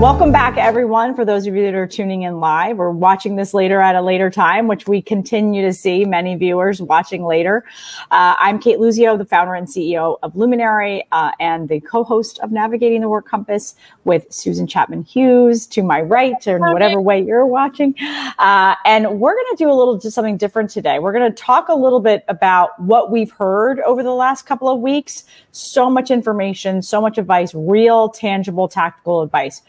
Welcome back, everyone. For those of you that are tuning in live or watching this later at a later time, which we continue to see many viewers watching later. Uh, I'm Kate Luzio, the founder and CEO of Luminary uh, and the co-host of Navigating the Work Compass with Susan Chapman Hughes to my right, or whatever way you're watching. Uh, and we're going to do a little just something different today. We're going to talk a little bit about what we've heard over the last couple of weeks. So much information, so much advice, real, tangible, tactical advice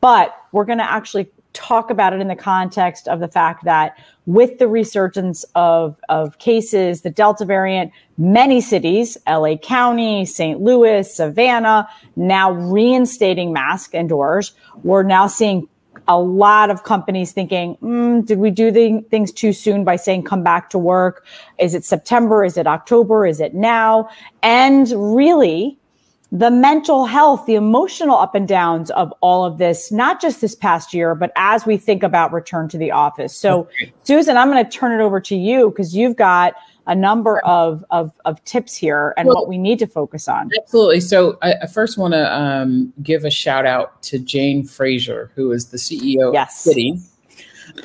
but we're going to actually talk about it in the context of the fact that with the resurgence of, of cases, the Delta variant, many cities, LA County, St. Louis, Savannah, now reinstating mask indoors. We're now seeing a lot of companies thinking, mm, did we do the things too soon by saying come back to work? Is it September? Is it October? Is it now? And really, the mental health, the emotional up and downs of all of this, not just this past year, but as we think about return to the office. So, okay. Susan, I'm going to turn it over to you because you've got a number of, of, of tips here and well, what we need to focus on. Absolutely. So, I, I first want to um, give a shout out to Jane Fraser, who is the CEO yes. of Citi.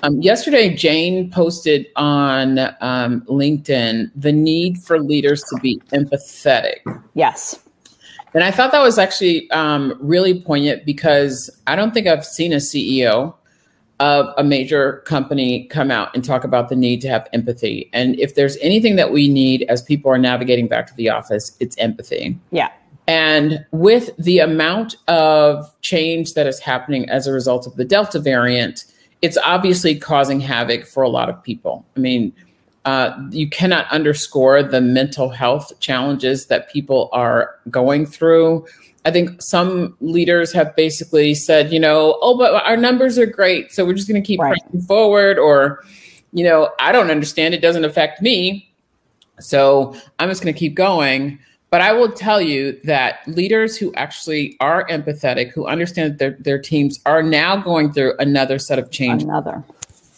Um, yesterday, Jane posted on um, LinkedIn the need for leaders to be empathetic. Yes and I thought that was actually um, really poignant because I don't think I've seen a CEO of a major company come out and talk about the need to have empathy. And if there's anything that we need as people are navigating back to the office, it's empathy. Yeah. And with the amount of change that is happening as a result of the Delta variant, it's obviously causing havoc for a lot of people. I mean, uh, you cannot underscore the mental health challenges that people are going through. I think some leaders have basically said, you know, oh, but our numbers are great, so we're just going to keep right. pressing forward, or, you know, I don't understand, it doesn't affect me, so I'm just going to keep going. But I will tell you that leaders who actually are empathetic, who understand their, their teams, are now going through another set of change. Another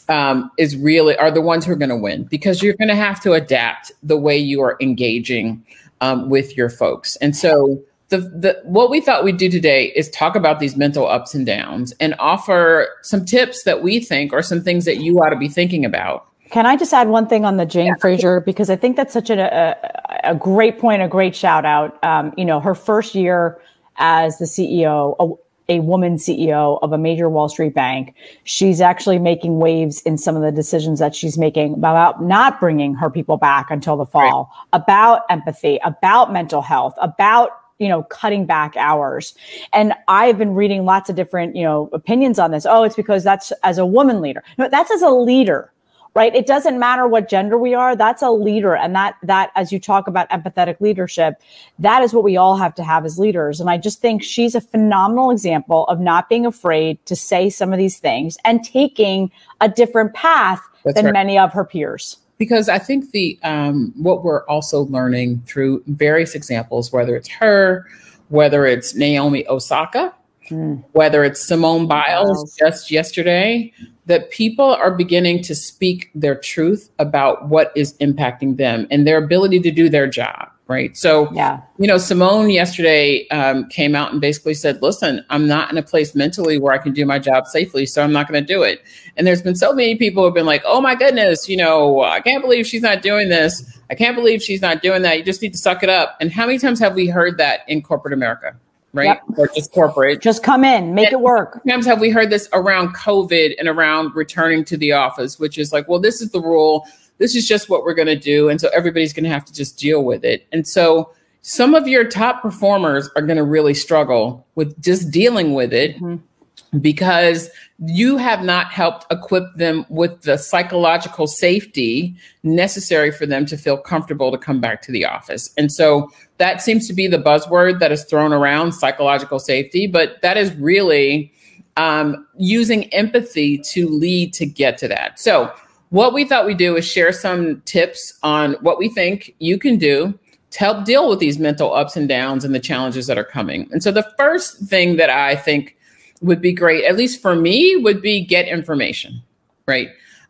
um, is really are the ones who are going to win because you're going to have to adapt the way you are engaging um, with your folks. And so the, the what we thought we'd do today is talk about these mental ups and downs and offer some tips that we think are some things that you ought to be thinking about. Can I just add one thing on the Jane yeah. Fraser because I think that's such a, a, a great point, a great shout out. Um, you know, her first year as the CEO, a woman CEO of a major Wall Street bank. She's actually making waves in some of the decisions that she's making about not bringing her people back until the fall, right. about empathy, about mental health, about you know cutting back hours. And i've been reading lots of different you know opinions on this. Oh it's because that's as a woman leader. No that's as a leader right? It doesn't matter what gender we are. That's a leader. And that, that, as you talk about empathetic leadership, that is what we all have to have as leaders. And I just think she's a phenomenal example of not being afraid to say some of these things and taking a different path That's than right. many of her peers because I think the um, what we're also learning through various examples, whether it's her, whether it's Naomi Osaka, mm. whether it's Simone Biles just yesterday, that people are beginning to speak their truth about what is impacting them and their ability to do their job right? So yeah. you know simone yesterday um, came out and basically said listen i'm not in a place mentally where i can do my job safely so i'm not going to do it. And there's been so many people who have been like oh my goodness you know i can't believe she's not doing this. I can't believe she's not doing that. You just need to suck it up. And how many times have we heard that in corporate america right? Yep. Or just corporate. Just come in, make and it work. Sometimes have we heard this around COVID and around returning to the office, which is like, well, this is the rule. This is just what we're going to do. And so everybody's going to have to just deal with it. And so some of your top performers are going to really struggle with just dealing with it. Mm-hmm because you have not helped equip them with the psychological safety necessary for them to feel comfortable to come back to the office. And so that seems to be the buzzword that is thrown around psychological safety, but that is really um, using empathy to lead to get to that. So, what we thought we'd do is share some tips on what we think you can do to help deal with these mental ups and downs and the challenges that are coming. And so, the first thing that I think would be great, at least for me, would be get information, right?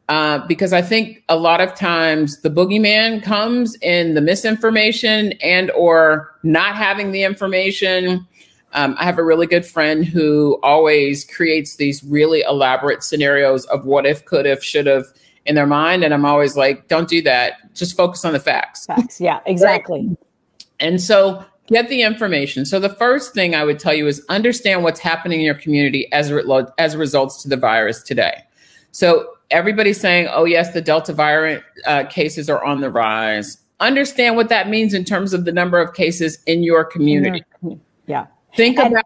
Uh, because I think a lot of times the boogeyman comes in the misinformation and or not having the information. Um, I have a really good friend who always creates these really elaborate scenarios of what if, could have, should have in their mind. And I'm always like, don't do that. Just focus on the facts. Facts. Yeah, exactly. Right? And so get the information. So the first thing I would tell you is understand what's happening in your community as a, as a results to the virus today. So everybody's saying, oh, yes, the Delta variant uh, cases are on the rise. Understand what that means in terms of the number of cases in your community. In your, yeah. Think and, about,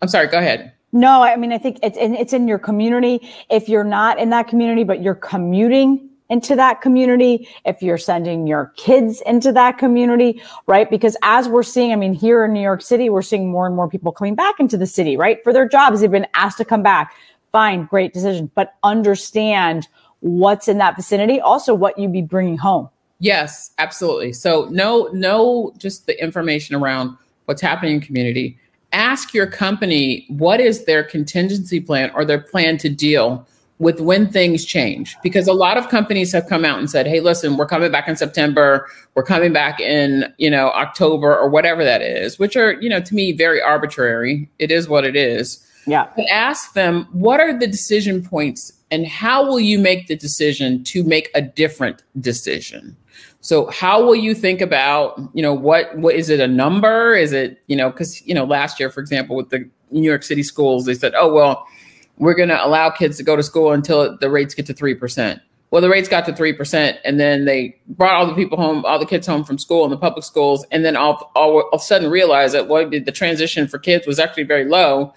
I'm sorry, go ahead. No, I mean, I think it's in, it's in your community. If you're not in that community, but you're commuting into that community, if you're sending your kids into that community, right? Because as we're seeing, I mean, here in New York City, we're seeing more and more people coming back into the city, right? For their jobs, they've been asked to come back. Fine, great decision, but understand what's in that vicinity, also what you'd be bringing home. Yes, absolutely. So know know just the information around what's happening in community. Ask your company what is their contingency plan or their plan to deal with when things change. Because a lot of companies have come out and said hey listen we're coming back in september. We're coming back in you know october or whatever that is which are you know to me very arbitrary. It is what it is. Yeah. But ask them what are the decision points and how will you make the decision to make a different decision? So how will you think about you know what what is it a number? Is it you know because you know last year for example with the new york city schools they said oh well we're going to allow kids to go to school until the rates get to 3%. Well, the rates got to 3%, and then they brought all the people home, all the kids home from school in the public schools, and then all, all, all of a sudden realized that well, the transition for kids was actually very low,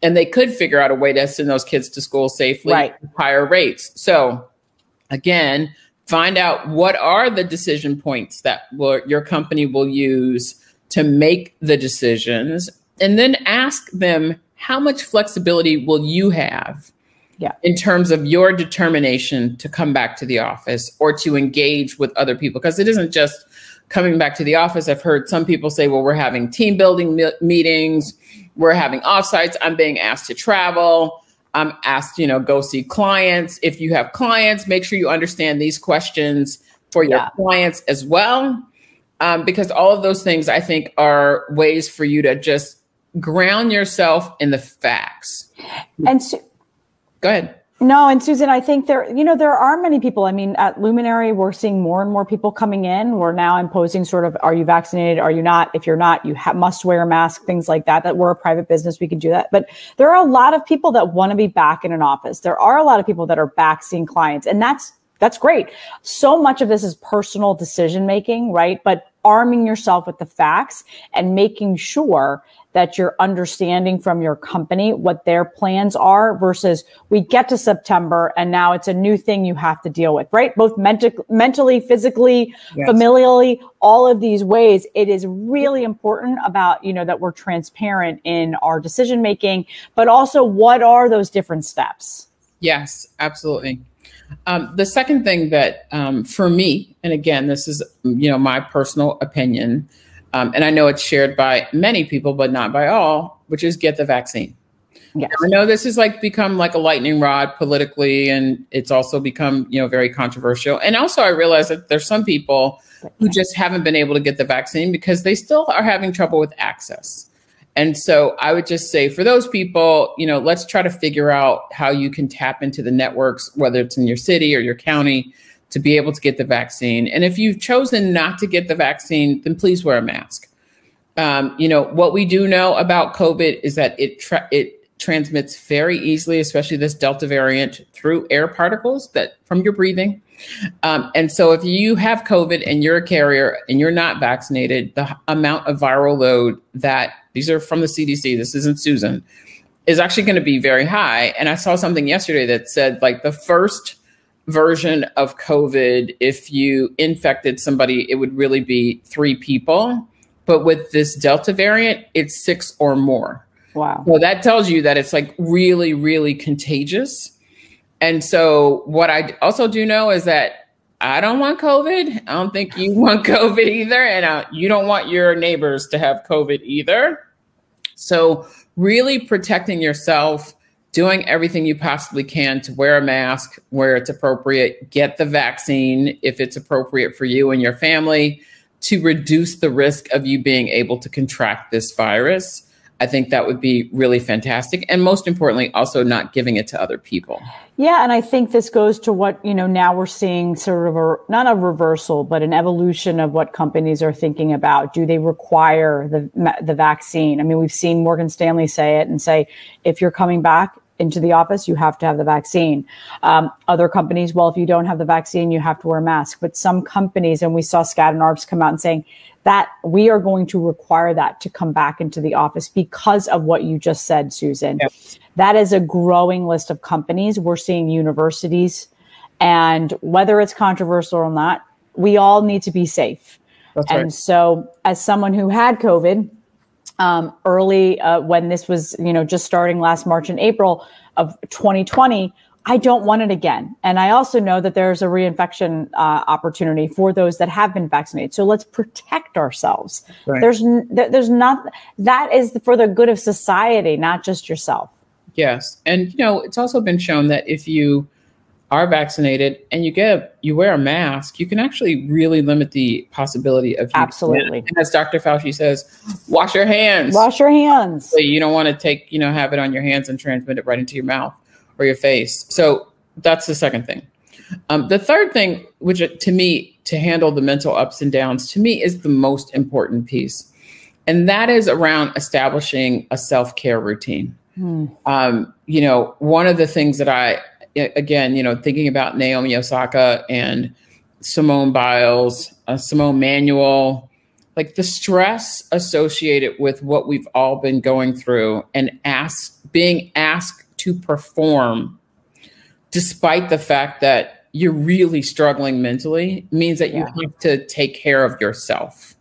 and they could figure out a way to send those kids to school safely right. higher rates. So, again, find out what are the decision points that will, your company will use to make the decisions, and then ask them how much flexibility will you have yeah. in terms of your determination to come back to the office or to engage with other people? Because it isn't just coming back to the office. I've heard some people say, well, we're having team building me- meetings, we're having offsites, I'm being asked to travel. I'm asked, you know, go see clients. If you have clients, make sure you understand these questions for your yeah. clients as well. Um, because all of those things I think are ways for you to just ground yourself in the facts. And so, go ahead. No, and Susan, I think there, you know, there are many people. I mean, at Luminary, we're seeing more and more people coming in. We're now imposing sort of, are you vaccinated? Are you not? If you're not, you ha- must wear a mask, things like that. That we're a private business. We can do that. But there are a lot of people that want to be back in an office. There are a lot of people that are back seeing clients and that's, that's great. So much of this is personal decision making, right? But arming yourself with the facts and making sure that you're understanding from your company what their plans are versus we get to September and now it's a new thing you have to deal with, right? Both menti- mentally, physically, yes. familially, all of these ways. It is really important about, you know, that we're transparent in our decision making, but also what are those different steps? Yes, absolutely. Um, the second thing that um, for me, and again, this is, you know, my personal opinion, um, and I know it's shared by many people, but not by all, which is get the vaccine. Yes. I know this has like become like a lightning rod politically, and it's also become you know very controversial. And also, I realize that there's some people who just haven't been able to get the vaccine because they still are having trouble with access. And so, I would just say for those people, you know, let's try to figure out how you can tap into the networks, whether it's in your city or your county, to be able to get the vaccine. And if you've chosen not to get the vaccine, then please wear a mask. Um, you know what we do know about COVID is that it tra- it transmits very easily, especially this Delta variant, through air particles that from your breathing. Um, and so, if you have COVID and you're a carrier and you're not vaccinated, the amount of viral load that these are from the CDC, this isn't Susan, is actually going to be very high. And I saw something yesterday that said like the first version of COVID, if you infected somebody, it would really be three people. But with this Delta variant, it's six or more. Wow. So that tells you that it's like really, really contagious. And so, what I also do know is that I don't want COVID. I don't think you want COVID either. And uh, you don't want your neighbors to have COVID either. So, really protecting yourself doing everything you possibly can to wear a mask where it's appropriate, get the vaccine if it's appropriate for you and your family to reduce the risk of you being able to contract this virus. I think that would be really fantastic. And most importantly, also not giving it to other people. Yeah, and I think this goes to what, you know, now we're seeing sort of a not a reversal, but an evolution of what companies are thinking about. Do they require the the vaccine? I mean, we've seen Morgan Stanley say it and say if you're coming back into the office, you have to have the vaccine. Um, other companies, well, if you don't have the vaccine, you have to wear a mask. But some companies, and we saw Skadden Arps come out and saying that we are going to require that to come back into the office because of what you just said, Susan. Yep. That is a growing list of companies. We're seeing universities, and whether it's controversial or not, we all need to be safe. That's and right. so, as someone who had COVID um, early uh, when this was, you know, just starting last March and April of 2020, I don't want it again. And I also know that there's a reinfection uh, opportunity for those that have been vaccinated. So let's protect ourselves. Right. There's there's not that is for the good of society, not just yourself. Yes, and you know it's also been shown that if you are vaccinated and you get you wear a mask, you can actually really limit the possibility of absolutely. And as Dr. Fauci says, wash your hands. Wash your hands. So you don't want to take you know have it on your hands and transmit it right into your mouth or your face. So that's the second thing. Um, the third thing, which to me, to handle the mental ups and downs, to me is the most important piece. And that is around establishing a self care routine. Hmm. Um, you know, one of the things that I, again, you know, thinking about Naomi Osaka and Simone Biles, uh, Simone Manuel, like the stress associated with what we've all been going through and ask being asked to perform despite the fact that you're really struggling mentally means that you have to take care of yourself.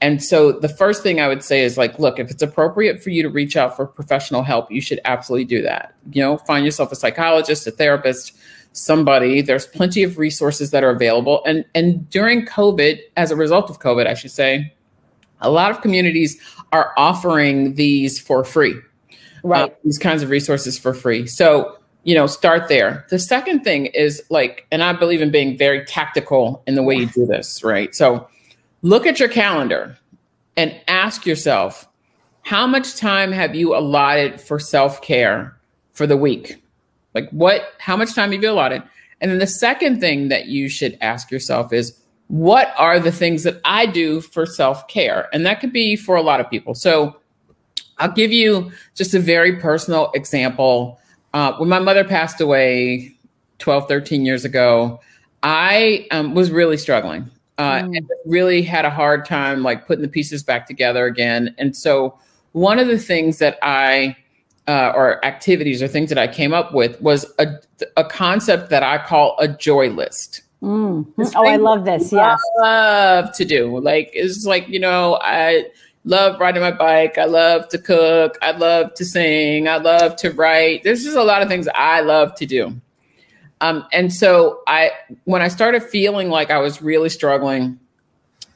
And so the first thing I would say is like, look, if it's appropriate for you to reach out for professional help, you should absolutely do that. You know, find yourself a psychologist, a therapist, somebody. There's plenty of resources that are available. And and during COVID, as a result of COVID, I should say, a lot of communities are offering these for free right. Uh, these kinds of resources for free. So, you know, start there. The second thing is like, and I believe in being very tactical in the way you do this, right? So look at your calendar and ask yourself, how much time have you allotted for self care for the week? Like, what, how much time have you allotted? And then the second thing that you should ask yourself is, what are the things that I do for self care? And that could be for a lot of people. So, I'll give you just a very personal example. Uh, when my mother passed away 12, 13 years ago, I um, was really struggling uh, mm. and really had a hard time like putting the pieces back together again. And so, one of the things that I uh, or activities or things that I came up with was a, a concept that I call a joy list. Mm. Oh, I love this. Yes. I love to do. Like, it's like, you know, I, love riding my bike. I love to cook. I love to sing. I love to write. There's just a lot of things I love to do. Um, and so I, when I started feeling like I was really struggling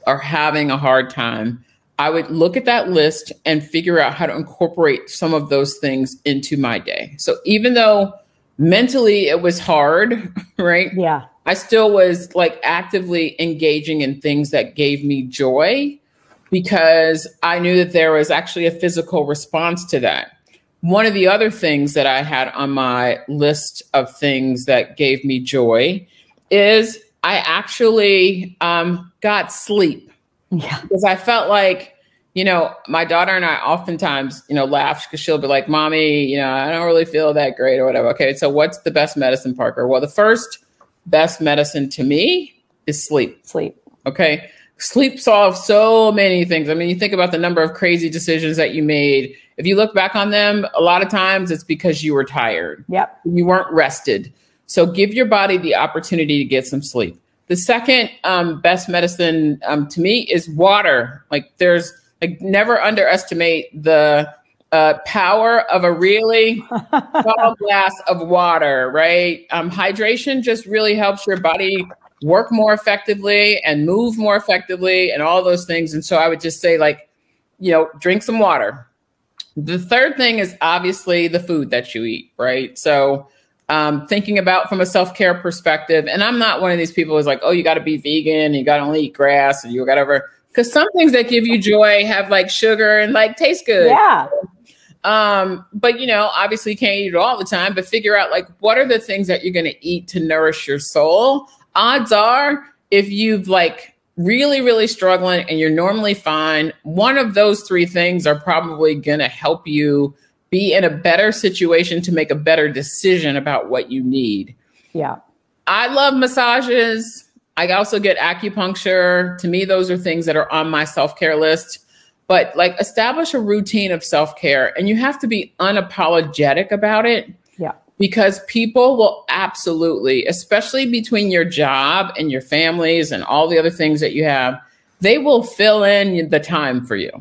or having a hard time, I would look at that list and figure out how to incorporate some of those things into my day. So even though mentally it was hard, right? Yeah. I still was like actively engaging in things that gave me joy because I knew that there was actually a physical response to that. One of the other things that I had on my list of things that gave me joy is I actually um, got sleep. Yeah. Because I felt like, you know, my daughter and I oftentimes, you know, laugh because she'll be like, Mommy, you know, I don't really feel that great or whatever. Okay, so what's the best medicine, Parker? Well, the first best medicine to me is sleep. Sleep. Okay sleep solves so many things. I mean, you think about the number of crazy decisions that you made. If you look back on them, a lot of times it's because you were tired. Yep. You weren't rested. So give your body the opportunity to get some sleep. The second um, best medicine um, to me is water. Like there's like never underestimate the uh, power of a really tall glass of water, right? Um, hydration just really helps your body work more effectively and move more effectively and all those things. And so I would just say, like, you know, drink some water. The third thing is obviously the food that you eat, right? So um, thinking about from a self-care perspective, and I'm not one of these people who's like, oh, you got to be vegan, you got to only eat grass, and you got to because some things that give you joy have like sugar and like taste good. Yeah. Um, but you know, obviously you can't eat it all the time, but figure out like what are the things that you're going to eat to nourish your soul. Odds are, if you've like really, really struggling and you're normally fine, one of those three things are probably going to help you be in a better situation to make a better decision about what you need. Yeah. I love massages. I also get acupuncture. To me, those are things that are on my self care list. But like establish a routine of self care and you have to be unapologetic about it. Yeah. Because people will absolutely, especially between your job and your families and all the other things that you have, they will fill in the time for you.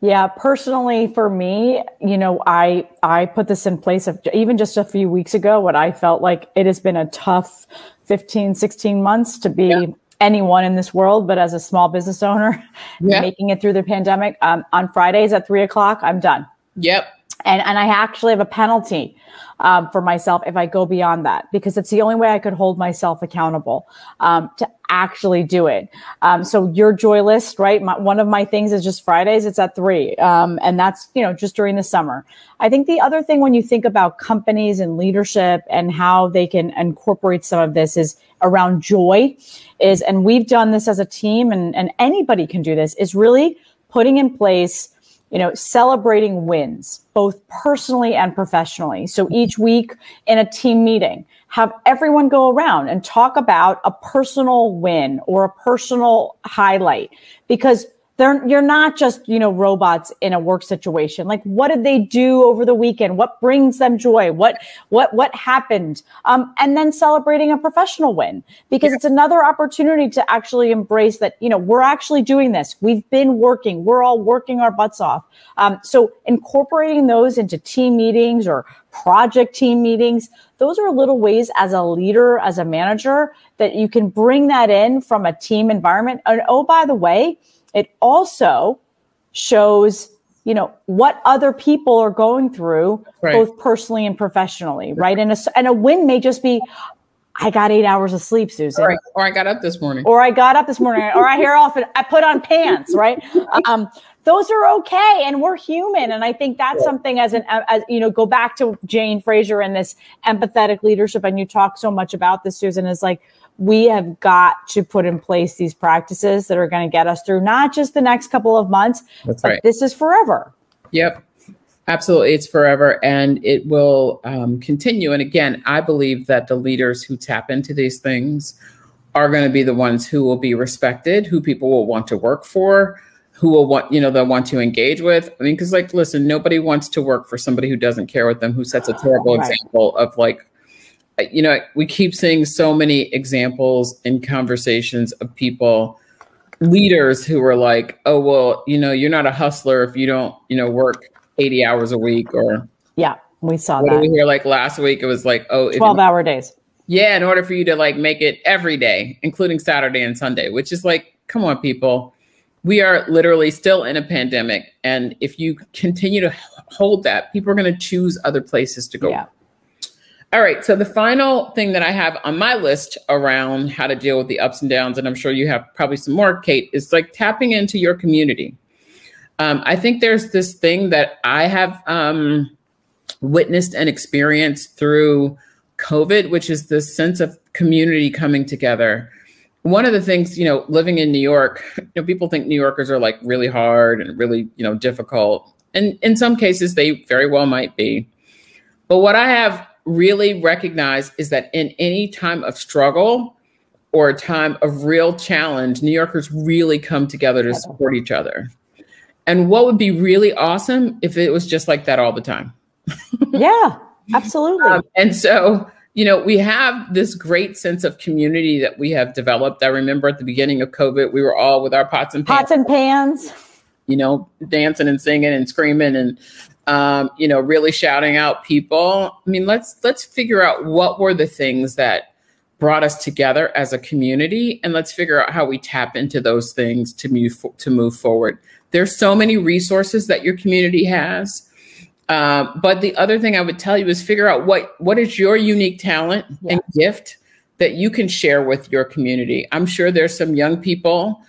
Yeah, personally for me, you know, I I put this in place of even just a few weeks ago what I felt like it has been a tough 15 16 months to be yeah. anyone in this world, but as a small business owner, yeah. making it through the pandemic, um, on Fridays at three o'clock, I'm done. Yep. And and I actually have a penalty um, for myself if I go beyond that because it's the only way I could hold myself accountable um, to actually do it. Um, so your joy list, right? My, one of my things is just Fridays. It's at three, um, and that's you know just during the summer. I think the other thing when you think about companies and leadership and how they can incorporate some of this is around joy. Is and we've done this as a team, and and anybody can do this. Is really putting in place you know, celebrating wins, both personally and professionally. So each week in a team meeting, have everyone go around and talk about a personal win or a personal highlight because they're you're not just you know robots in a work situation. Like what did they do over the weekend? What brings them joy? What what what happened? Um, and then celebrating a professional win. Because yeah. it's another opportunity to actually embrace that you know we're actually doing this. We've been working. We're all working our butts off. Um, so incorporating those into team meetings or project team meetings those are little ways as a leader as a manager that you can bring that in from a team environment. And oh by the way it also shows, you know, what other people are going through, right. both personally and professionally, right? And a, and a win may just be, I got eight hours of sleep, Susan. Right. Or I got up this morning. Or I got up this morning. or I hair off and I put on pants, right? Um, those are okay and we're human and i think that's something as an as you know go back to jane fraser and this empathetic leadership and you talk so much about this susan is like we have got to put in place these practices that are going to get us through not just the next couple of months, That's but right. this is forever. Yep. Absolutely. It's forever and it will um, continue. And again, I believe that the leaders who tap into these things are going to be the ones who will be respected, who people will want to work for, who will want, you know, they'll want to engage with. I mean, because, like, listen, nobody wants to work for somebody who doesn't care with them, who sets a terrible right. example of like you know, we keep seeing so many examples in conversations of people, leaders who are like, oh, well, you know, you're not a hustler if you don't, you know, work 80 hours a week or. Yeah, we saw that. We hear like last week? It was like, oh, 12 you, hour days. Yeah, in order for you to like make it every day, including Saturday and Sunday, which is like, come on, people. We are literally still in a pandemic. And if you continue to hold that, people are going to choose other places to go. Yeah. All right. So the final thing that I have on my list around how to deal with the ups and downs, and I'm sure you have probably some more, Kate, is like tapping into your community. Um, I think there's this thing that I have um, witnessed and experienced through COVID, which is this sense of community coming together. One of the things, you know, living in New York, you know, people think New Yorkers are like really hard and really, you know, difficult. And in some cases, they very well might be. But what I have really recognized is that in any time of struggle or a time of real challenge, New Yorkers really come together to support each other. And what would be really awesome if it was just like that all the time? yeah, absolutely. Um, and so, you know, we have this great sense of community that we have developed. I remember at the beginning of COVID, we were all with our pots and pans. Pots and pans. You know, dancing and singing and screaming and um, you know, really shouting out people. I mean, let's let's figure out what were the things that brought us together as a community, and let's figure out how we tap into those things to move to move forward. There's so many resources that your community has. Uh, but the other thing I would tell you is figure out what what is your unique talent yeah. and gift that you can share with your community. I'm sure there's some young people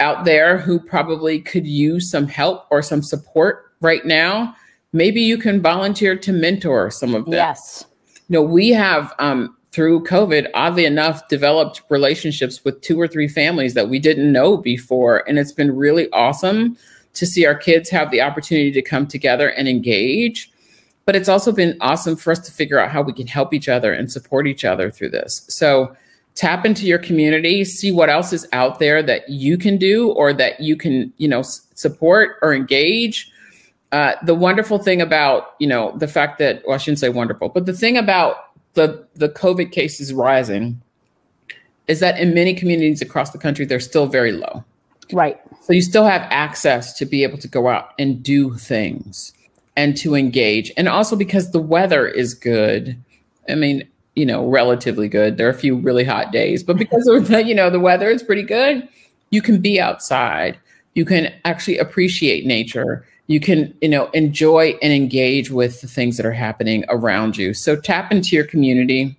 out there who probably could use some help or some support right now maybe you can volunteer to mentor some of them. Yes. You know, we have um, through COVID, oddly enough, developed relationships with two or three families that we didn't know before. And it's been really awesome to see our kids have the opportunity to come together and engage. But it's also been awesome for us to figure out how we can help each other and support each other through this. So tap into your community, see what else is out there that you can do or that you can, you know, support or engage. Uh, the wonderful thing about, you know, the fact that, well, I shouldn't say wonderful, but the thing about the, the COVID cases rising is that in many communities across the country, they're still very low. Right. So you still have access to be able to go out and do things and to engage. And also because the weather is good. I mean, you know, relatively good. There are a few really hot days, but because of the, you know, the weather is pretty good, you can be outside. You can actually appreciate nature. You can, you know, enjoy and engage with the things that are happening around you. So tap into your community.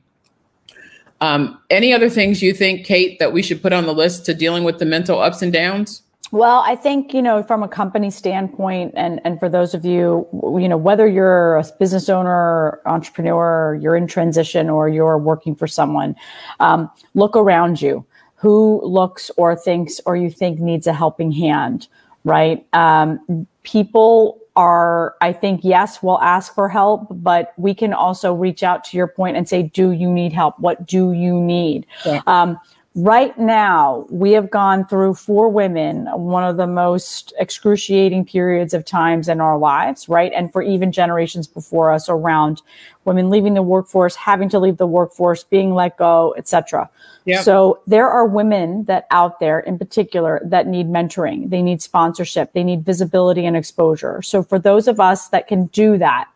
Um, any other things you think, Kate, that we should put on the list to dealing with the mental ups and downs? Well, I think, you know, from a company standpoint, and, and for those of you, you know, whether you're a business owner, entrepreneur, you're in transition, or you're working for someone, um, look around you. Who looks or thinks or you think needs a helping hand, right? Um, people are, I think, yes, we'll ask for help, but we can also reach out to your point and say, do you need help? What do you need? Yeah. Um, Right now, we have gone through for women one of the most excruciating periods of times in our lives, right? And for even generations before us around women leaving the workforce, having to leave the workforce, being let go, etc. Yep. So there are women that out there in particular that need mentoring. They need sponsorship. They need visibility and exposure. So for those of us that can do that,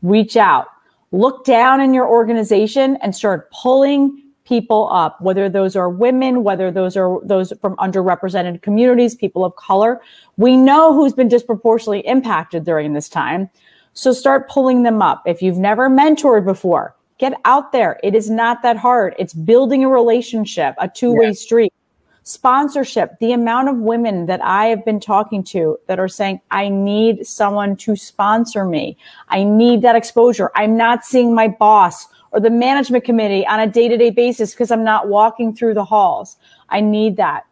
reach out, look down in your organization and start pulling people up, whether those are women, whether those are those from underrepresented communities, people of color. We know who's been disproportionately impacted during this time. So start pulling them up. If you've never mentored before, get out there. It is not that hard. It's building a relationship, a two way yeah. street. Sponsorship, the amount of women that I have been talking to that are saying, I need someone to sponsor me. I need that exposure. I'm not seeing my boss or the management committee on a day to day basis because I'm not walking through the halls. I need that.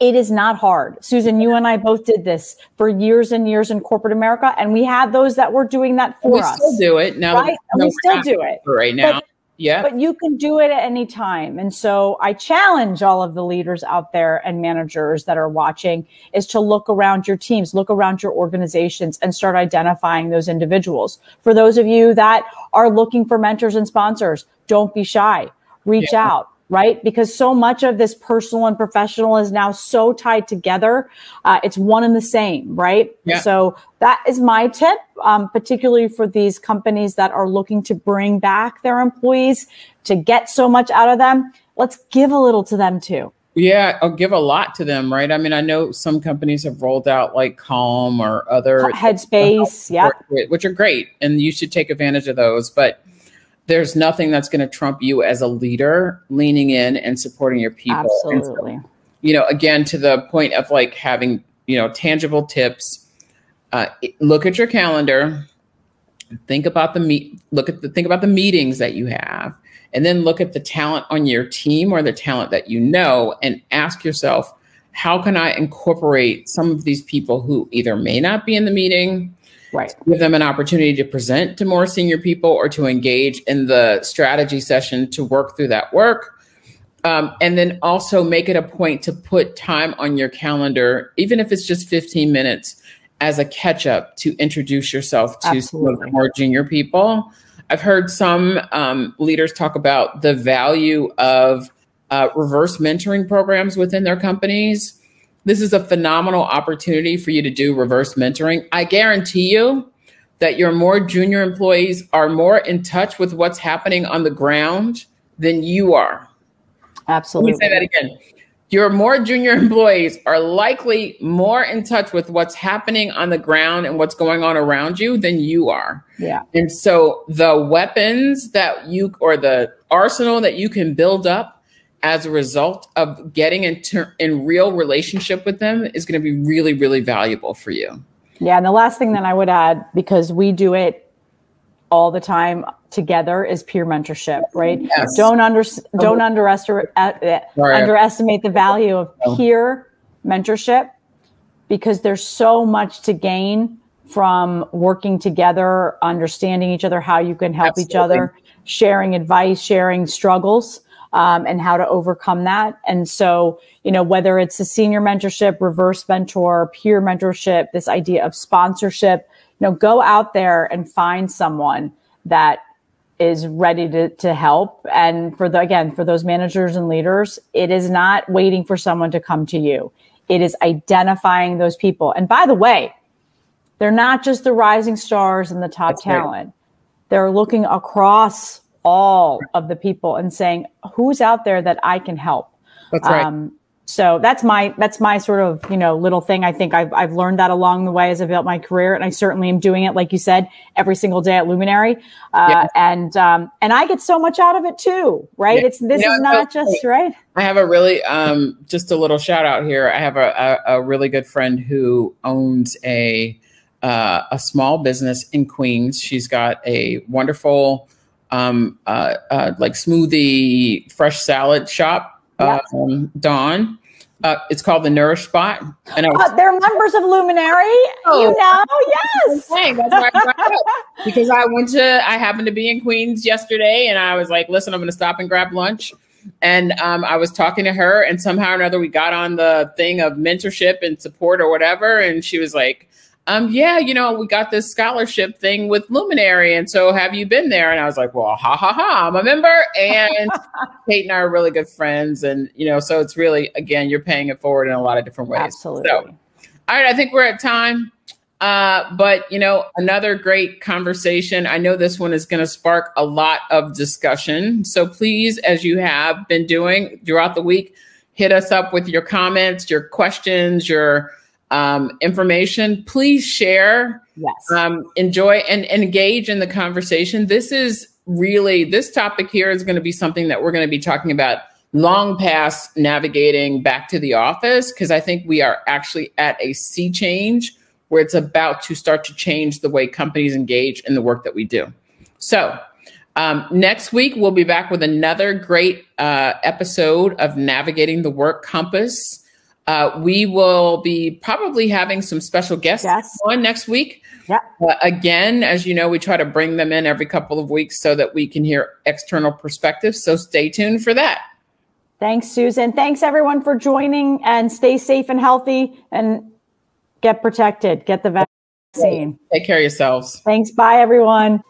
It is not hard. Susan, you and I both did this for years and years in corporate America, and we had those that were doing that for we us. We still do it now. Right? No, we still do it right now. But yeah. But you can do it at any time. And so I challenge all of the leaders out there and managers that are watching is to look around your teams, look around your organizations and start identifying those individuals. For those of you that are looking for mentors and sponsors, don't be shy. Reach yeah. out right? Because so much of this personal and professional is now so tied together. Uh, it's one and the same, right? Yeah. So that is my tip, um, particularly for these companies that are looking to bring back their employees to get so much out of them. Let's give a little to them too. Yeah, I'll give a lot to them, right? I mean, I know some companies have rolled out like Calm or other Headspace, yeah, which are great, and you should take advantage of those. But there's nothing that's going to trump you as a leader leaning in and supporting your people. Absolutely. So, you know, again, to the point of like having, you know, tangible tips, uh, look at your calendar, think about the meet, look at the, think about the meetings that you have, and then look at the talent on your team or the talent that you know and ask yourself, how can I incorporate some of these people who either may not be in the meeting right. give them an opportunity to present to more senior people or to engage in the strategy session to work through that work. Um, and then also make it a point to put time on your calendar even if it's just 15 minutes as a catch up to introduce yourself to some of more junior people. I've heard some um, leaders talk about the value of uh, reverse mentoring programs within their companies this is a phenomenal opportunity for you to do reverse mentoring. I guarantee you that your more junior employees are more in touch with what's happening on the ground than you are. Absolutely. Let me say that again. Your more junior employees are likely more in touch with what's happening on the ground and what's going on around you than you are. Yeah. And so the weapons that you or the arsenal that you can build up as a result of getting into in real relationship with them is going to be really really valuable for you Yeah, and the last thing that I would add, because we do it all the time together, is peer mentorship. Right? Yes. Don't under don't oh. underestimate uh, underestimate the value of oh. peer mentorship because there's so much to gain from working together, understanding each other, how you can help Absolutely. each other, sharing advice, sharing struggles. Um, and how to overcome that. And so, you know, whether it's a senior mentorship, reverse mentor, peer mentorship, this idea of sponsorship, you know, go out there and find someone that is ready to, to help. And for the, again, for those managers and leaders, it is not waiting for someone to come to you. It is identifying those people. And by the way, they're not just the rising stars and the top That's talent. Right. They're looking across all of the people and saying, who's out there that I can help? That's right. Um, so that's my that's my sort of you know little thing. I think I've I've learned that along the way as I've built my career, and I certainly am doing it, like you said, every single day at Luminary. Uh, yeah. And um, and I get so much out of it too, right? Yeah. It's this you know, is not just right. I have a really um, just a little shout out here. I have a, a, a really good friend who owns a uh, a small business in Queens. She's got a wonderful um, uh, uh, like smoothie, fresh salad shop. Um, Dawn. Uh, it's called the Nourish Spot. And was, uh, they're members of Luminary. Oh, you know, yes. I because I went to, I happened to be in Queens yesterday, and I was like, "Listen, I'm going to stop and grab lunch." And um, I was talking to her, and somehow or another, we got on the thing of mentorship and support or whatever. And she was like, um, yeah, you know, we got this scholarship thing with Luminary. And so have you been there? And I was like, well, ha ha ha, I'm a member. And Kate and I are really good friends. And, you know, so it's really, again, you're paying it forward in a lot of different ways. Absolutely. So, all right, I think we're at time. Uh, but, you know, another great conversation. I know this one is going to spark a lot of discussion. So please, as you have been doing throughout the week, hit us up with your comments, your questions, your um, information, please share. Yes. Um, enjoy and, and engage in the conversation. This is really, this topic here is going to be something that we're going to be talking about long past navigating back to the office because I think we are actually at a sea change where it's about to start to change the way companies engage in the work that we do. So, um, next week, we'll be back with another great uh, episode of Navigating the Work Compass. Uh, we will be probably having some special guests yes. on next week. Yeah. Uh, again, as you know, we try to bring them in every couple of weeks so that we can hear external perspectives. So stay tuned for that. Thanks, Susan. Thanks, everyone, for joining and stay safe and healthy and get protected. Get the vaccine. Take care of yourselves. Thanks. Bye, everyone.